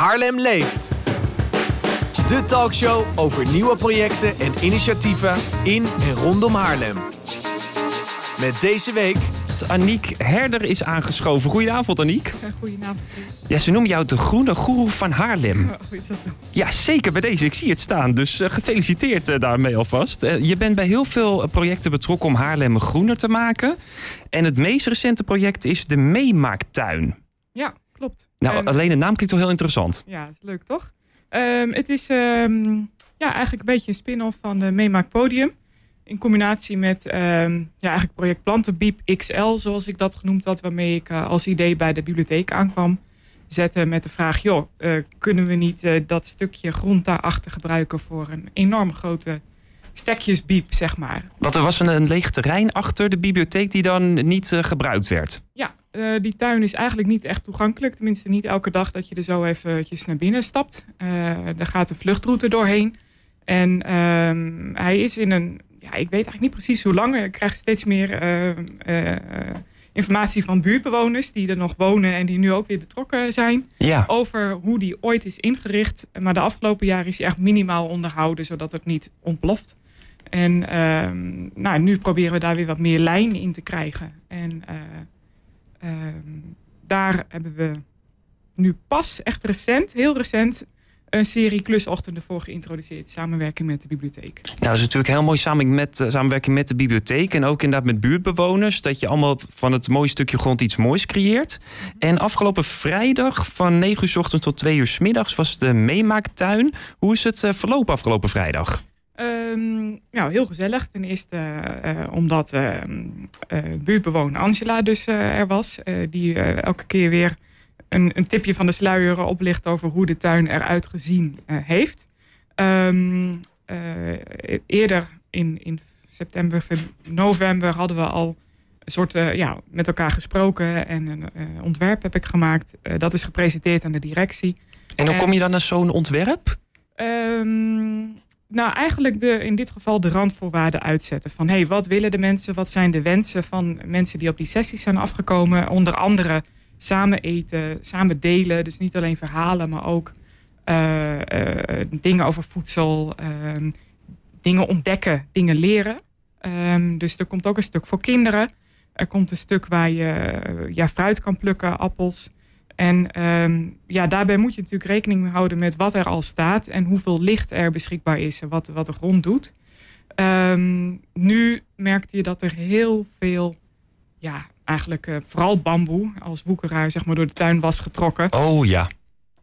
Haarlem leeft. De talkshow over nieuwe projecten en initiatieven in en rondom Haarlem. Met deze week Aniek Herder is aangeschoven. Goedenavond, Aniek. Goedenavond. Ja, ze noemen jou de groene goeroe van Haarlem. Oh, is dat zo? Ja, zeker bij deze. Ik zie het staan. Dus eh, gefeliciteerd eh, daarmee alvast. Eh, je bent bij heel veel projecten betrokken om Haarlem groener te maken. En het meest recente project is de Meemaaktuin. Ja, klopt. Nou, En- alleen de naam klinkt wel heel interessant. ja, is leuk toch? Ehm, het is ehm, ja, eigenlijk een beetje een spin-off van de Meemaak Podium. In combinatie met ehm, ja, eigenlijk project Plantenbiep XL, zoals ik dat genoemd had. Waarmee ik eh, als idee bij de bibliotheek aankwam zetten met de vraag... joh, eh, kunnen we niet eh, dat stukje grond daarachter gebruiken... voor een enorm grote stekjesbiep, zeg maar. Want er was een, een leeg terrein achter de bibliotheek die dan niet gebruikt werd. Ja, eh, die tuin is eigenlijk niet echt toegankelijk. Tenminste, niet elke dag dat je er zo eventjes naar binnen stapt. Eh er gaat een vluchtroute doorheen. En ehm, hij is in een... Ja, ik weet eigenlijk niet precies hoe lang. Ik krijg steeds meer eh, informatie van buurtbewoners... die er nog wonen en die nu ook weer betrokken zijn... Ja. over hoe die ooit is ingericht. Maar de afgelopen jaren is hij echt minimaal onderhouden... zodat het niet ontploft. En ehm, nou, nu proberen we daar weer wat meer lijn in te krijgen. En daar hebben we nu pas, echt recent, heel recent... een serie klusochtenden voor geïntroduceerd. Samenwerking met de bibliotheek. Nou, dat is natuurlijk heel mooi samen met, eh, samenwerking met de bibliotheek en ook inderdaad met buurtbewoners. Dat je allemaal van het mooie stukje grond iets moois creëert. En afgelopen vrijdag van 9 uur 's ochtends tot 2 uur 's middags was de meemaaktuin. Hoe is het eh, verlopen afgelopen vrijdag? Ehm, nou, heel gezellig. Ten eerste eh, omdat ehm, eh, buurtbewoner Angela dus eh, er was. eh, die eh, elke keer weer een, een tipje van de sluier oplicht over hoe de tuin eruit gezien eh, heeft. Ehm, eh, eerder in, in september, november hadden we al een soort eh, ja, met elkaar gesproken en een eh, ontwerp heb ik gemaakt. Eh, dat is gepresenteerd aan de directie. En hoe En- kom je dan naar zo'n ontwerp? Ehm, nou, eigenlijk de, in dit geval de randvoorwaarden uitzetten. Van hey, wat willen de mensen? Wat zijn de wensen van mensen die op die sessies zijn afgekomen? Onder andere samen eten, samen delen. Dus niet alleen verhalen, maar ook eh, eh, dingen over voedsel, ehm, dingen ontdekken, dingen leren. Ehm, dus er komt ook een stuk voor kinderen. Er komt een stuk waar je ja, fruit kan plukken, appels. En ehm, ja, daarbij moet je natuurlijk rekening houden met wat er al staat en hoeveel licht er beschikbaar is en wat, wat de grond doet. Ehm, nu merkte je dat er heel veel, ja, eigenlijk eh, vooral bamboe als woekeraar zeg maar, door de tuin was getrokken. Oh ja.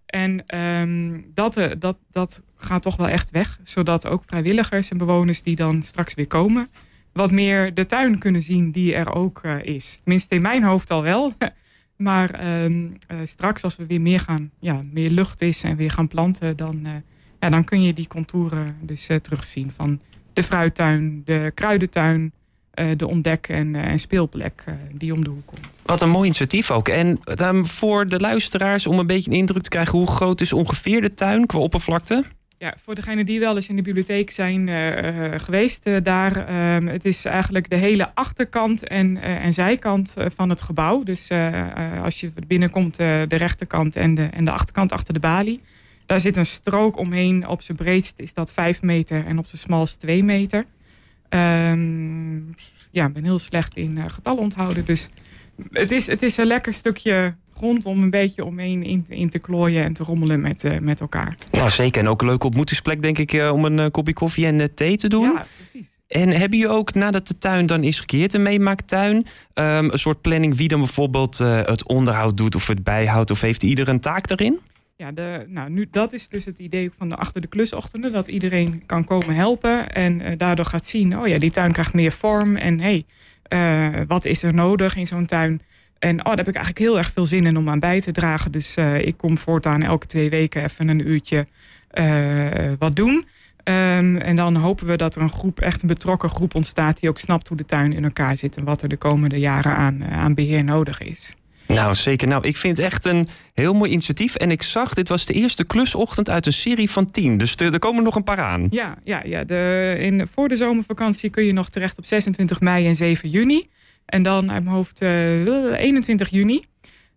En ehm, dat, eh, dat, dat gaat toch wel echt weg. Zodat ook vrijwilligers en bewoners die dan straks weer komen... wat meer de tuin kunnen zien die er ook eh, is. Tenminste in mijn hoofd al wel. maar ehm, eh, straks als we weer meer gaan... Ja, meer lucht is en weer gaan planten... dan, eh, ja, dan kun je die contouren dus eh, terugzien. Van de fruittuin, de kruidentuin... de ontdek- en, speelplek die om de hoek komt. Wat een mooi initiatief ook. En ehm, voor de luisteraars, om een beetje een indruk te krijgen... hoe groot is ongeveer de tuin qua oppervlakte? Ja, voor degenen die wel eens in de bibliotheek zijn eh, eh, geweest eh, daar. ehm, het is eigenlijk de hele achterkant en, en zijkant van het gebouw. Dus als je binnenkomt, de rechterkant en de, en de achterkant achter de balie. Daar zit een strook omheen. Op zijn breedst is dat 5 meter en op zijn smalst 2 meter. Ehm, ja, ik ben heel slecht in getallen onthouden. Dus het is, het is een lekker stukje grond om een beetje omheen in, in te klooien en te rommelen met, eh, met elkaar. Nou, zeker. En ook een leuke ontmoetingsplek, denk ik, eh, om een eh, kopje koffie en thee te doen. Ja, precies. En hebben jullie ook, nadat de tuin dan is gecreëerd, een meemaaktuin, ehm, een soort planning wie dan bijvoorbeeld het onderhoud doet of het bijhoudt, of heeft ieder een taak daarin? Ja, de, nou, nu, dat is dus het idee van de achter de klusochtenden. Dat iedereen kan komen helpen. En daardoor gaat zien, oh ja, die tuin krijgt meer vorm. En hé, hey, wat is er nodig in zo'n tuin? En oh, daar heb ik eigenlijk heel erg veel zin in om aan bij te dragen. Dus eh, ik kom voortaan elke twee weken even een uurtje eh, wat doen. Ehm, en dan hopen we dat er een groep, echt een betrokken groep ontstaat... die ook snapt hoe de tuin in elkaar zit... en wat er de komende jaren aan, eh, aan beheer nodig is. Nou, zeker. Nou, ik vind het echt een heel mooi initiatief. En ik zag, dit was de eerste klusochtend uit een serie van tien. Dus er er komen nog een paar aan. Ja, ja, ja de, in, voor de zomervakantie kun je nog terecht op 26 mei en 7 juni. En dan uit mijn hoofd eh, 21 juni.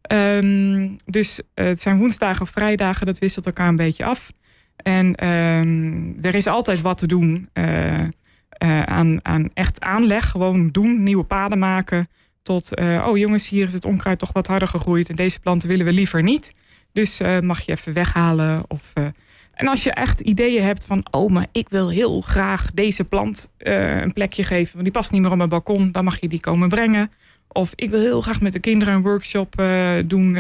Ehm, dus eh, het zijn woensdagen of vrijdagen, dat wisselt elkaar een beetje af. En ehm, er is altijd wat te doen uh, aan, aan echt aanleg. Gewoon doen, nieuwe paden maken. Tot, oh jongens, hier is het onkruid toch wat harder gegroeid. En deze planten willen we liever niet. Dus mag je even weghalen. Of, en als je echt ideeën hebt van, oh, maar ik wil heel graag deze plant een plekje geven. Want die past niet meer op mijn balkon. Dan mag je die komen brengen. Of ik wil heel graag met de kinderen een workshop uh, doen.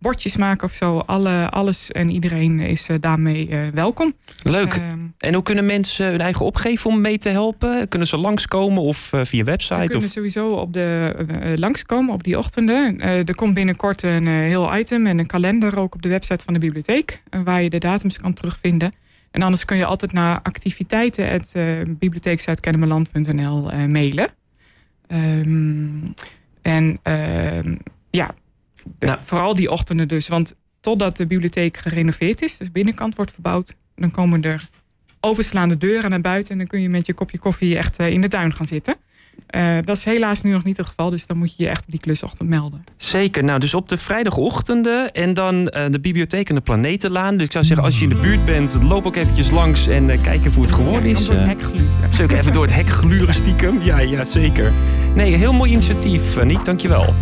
Uh, bordjes maken of zo. Alle, alles en iedereen is uh, daarmee uh, welkom. Leuk. Ehm, en hoe kunnen mensen hun eigen opgeven om mee te helpen? Kunnen ze langskomen of via website? Ze kunnen of? sowieso op de, langskomen op die ochtenden. er komt binnenkort een heel item en een kalender ook op de website van de bibliotheek. waar je de datums kan terugvinden. En anders kun je altijd naar activiteiten bibliotheekzuidkennemerland.nl mailen. Um, en uh, ja, nou. vooral die ochtenden dus. Want totdat de bibliotheek gerenoveerd is, dus binnenkant wordt verbouwd, dan komen er overslaande deuren naar buiten. En dan kun je met je kopje koffie echt uh, in de tuin gaan zitten. Uh, dat is helaas nu nog niet het geval, dus dan moet je je echt op die klusochtend melden. Zeker, nou dus op de vrijdagochtenden en dan uh, de bibliotheek en de Planetenlaan. Dus ik zou zeggen, als je in de buurt bent, loop ook eventjes langs en uh, kijk even hoe het geworden ja, is. Door het hek gluren. Zeker even door het hek gluren stiekem, ja, ja zeker. Nee, heel mooi initiatief, Niek, dankjewel.